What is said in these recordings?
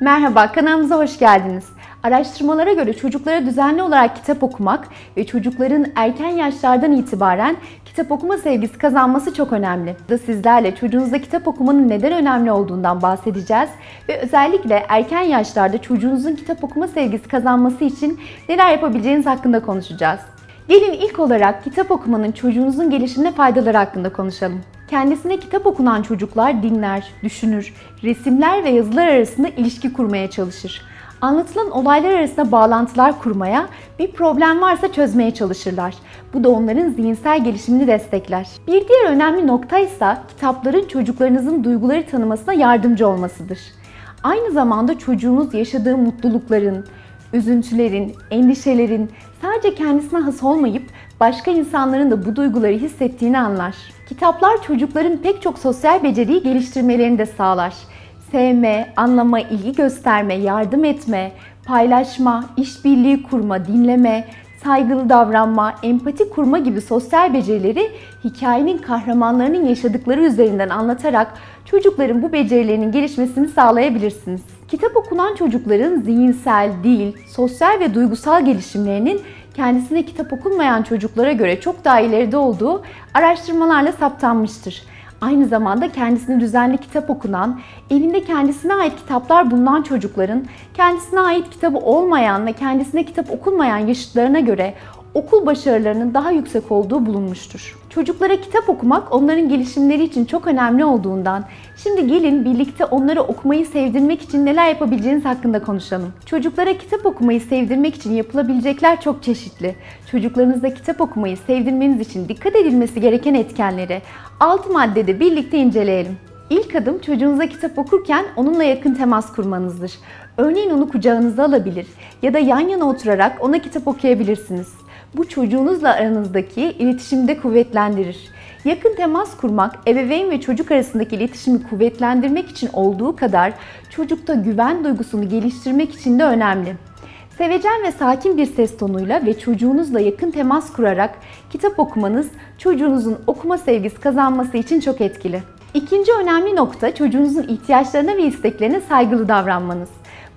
Merhaba, kanalımıza hoş geldiniz. Araştırmalara göre çocuklara düzenli olarak kitap okumak ve çocukların erken yaşlardan itibaren kitap okuma sevgisi kazanması çok önemli. Da sizlerle çocuğunuzda kitap okumanın neden önemli olduğundan bahsedeceğiz ve özellikle erken yaşlarda çocuğunuzun kitap okuma sevgisi kazanması için neler yapabileceğiniz hakkında konuşacağız. Gelin ilk olarak kitap okumanın çocuğunuzun gelişimine faydaları hakkında konuşalım. Kendisine kitap okunan çocuklar dinler, düşünür, resimler ve yazılar arasında ilişki kurmaya çalışır. Anlatılan olaylar arasında bağlantılar kurmaya, bir problem varsa çözmeye çalışırlar. Bu da onların zihinsel gelişimini destekler. Bir diğer önemli nokta ise kitapların çocuklarınızın duyguları tanımasına yardımcı olmasıdır. Aynı zamanda çocuğunuz yaşadığı mutlulukların, üzüntülerin, endişelerin sadece kendisine has olmayıp başka insanların da bu duyguları hissettiğini anlar. Kitaplar çocukların pek çok sosyal beceriyi geliştirmelerini de sağlar. Sevme, anlama, ilgi gösterme, yardım etme, paylaşma, işbirliği kurma, dinleme, saygılı davranma, empati kurma gibi sosyal becerileri hikayenin kahramanlarının yaşadıkları üzerinden anlatarak çocukların bu becerilerinin gelişmesini sağlayabilirsiniz. Kitap okunan çocukların zihinsel, dil, sosyal ve duygusal gelişimlerinin kendisine kitap okunmayan çocuklara göre çok daha ileride olduğu araştırmalarla saptanmıştır. Aynı zamanda kendisine düzenli kitap okunan, elinde kendisine ait kitaplar bulunan çocukların kendisine ait kitabı olmayan ve kendisine kitap okunmayan yaşıtlarına göre okul başarılarının daha yüksek olduğu bulunmuştur. Çocuklara kitap okumak onların gelişimleri için çok önemli olduğundan şimdi gelin birlikte onları okumayı sevdirmek için neler yapabileceğiniz hakkında konuşalım. Çocuklara kitap okumayı sevdirmek için yapılabilecekler çok çeşitli. Çocuklarınızda kitap okumayı sevdirmeniz için dikkat edilmesi gereken etkenleri 6 maddede birlikte inceleyelim. İlk adım çocuğunuza kitap okurken onunla yakın temas kurmanızdır. Örneğin onu kucağınıza alabilir ya da yan yana oturarak ona kitap okuyabilirsiniz. Bu çocuğunuzla aranızdaki iletişimi de kuvvetlendirir. Yakın temas kurmak, ebeveyn ve çocuk arasındaki iletişimi kuvvetlendirmek için olduğu kadar çocukta güven duygusunu geliştirmek için de önemli. Sevecen ve sakin bir ses tonuyla ve çocuğunuzla yakın temas kurarak kitap okumanız çocuğunuzun okuma sevgisi kazanması için çok etkili. İkinci önemli nokta çocuğunuzun ihtiyaçlarına ve isteklerine saygılı davranmanız.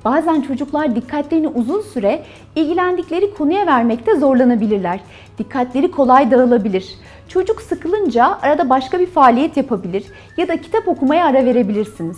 Bazen çocuklar dikkatlerini uzun süre ilgilendikleri konuya vermekte zorlanabilirler. Dikkatleri kolay dağılabilir. Çocuk sıkılınca arada başka bir faaliyet yapabilir ya da kitap okumaya ara verebilirsiniz.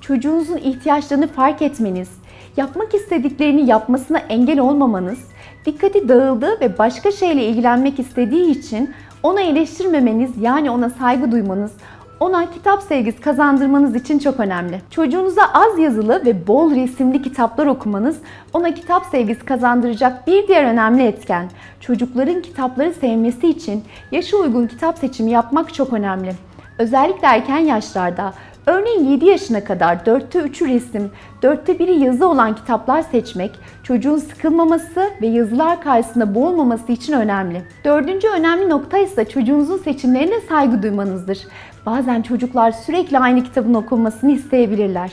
Çocuğunuzun ihtiyaçlarını fark etmeniz, yapmak istediklerini yapmasına engel olmamanız, dikkati dağıldı ve başka şeyle ilgilenmek istediği için ona eleştirmemeniz yani ona saygı duymanız, ona kitap sevgisi kazandırmanız için çok önemli. Çocuğunuza az yazılı ve bol resimli kitaplar okumanız ona kitap sevgisi kazandıracak bir diğer önemli etken. Çocukların kitapları sevmesi için yaşa uygun kitap seçimi yapmak çok önemli. Özellikle erken yaşlarda Örneğin 7 yaşına kadar 4'te 3'ü resim, 4'te 1'i yazı olan kitaplar seçmek çocuğun sıkılmaması ve yazılar karşısında boğulmaması için önemli. Dördüncü önemli nokta ise çocuğunuzun seçimlerine saygı duymanızdır. Bazen çocuklar sürekli aynı kitabın okunmasını isteyebilirler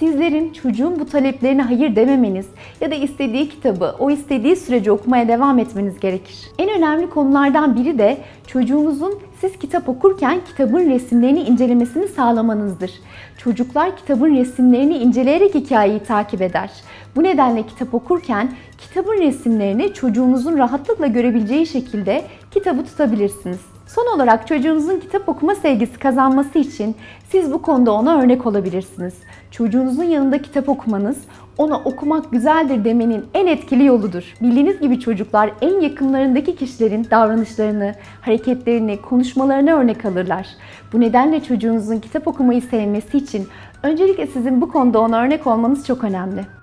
sizlerin çocuğun bu taleplerine hayır dememeniz ya da istediği kitabı o istediği sürece okumaya devam etmeniz gerekir. En önemli konulardan biri de çocuğunuzun siz kitap okurken kitabın resimlerini incelemesini sağlamanızdır. Çocuklar kitabın resimlerini inceleyerek hikayeyi takip eder. Bu nedenle kitap okurken kitabın resimlerini çocuğunuzun rahatlıkla görebileceği şekilde kitabı tutabilirsiniz. Son olarak çocuğunuzun kitap okuma sevgisi kazanması için siz bu konuda ona örnek olabilirsiniz. Çocuğunuzun yanında kitap okumanız ona okumak güzeldir demenin en etkili yoludur. Bildiğiniz gibi çocuklar en yakınlarındaki kişilerin davranışlarını, hareketlerini, konuşmalarını örnek alırlar. Bu nedenle çocuğunuzun kitap okumayı sevmesi için öncelikle sizin bu konuda ona örnek olmanız çok önemli.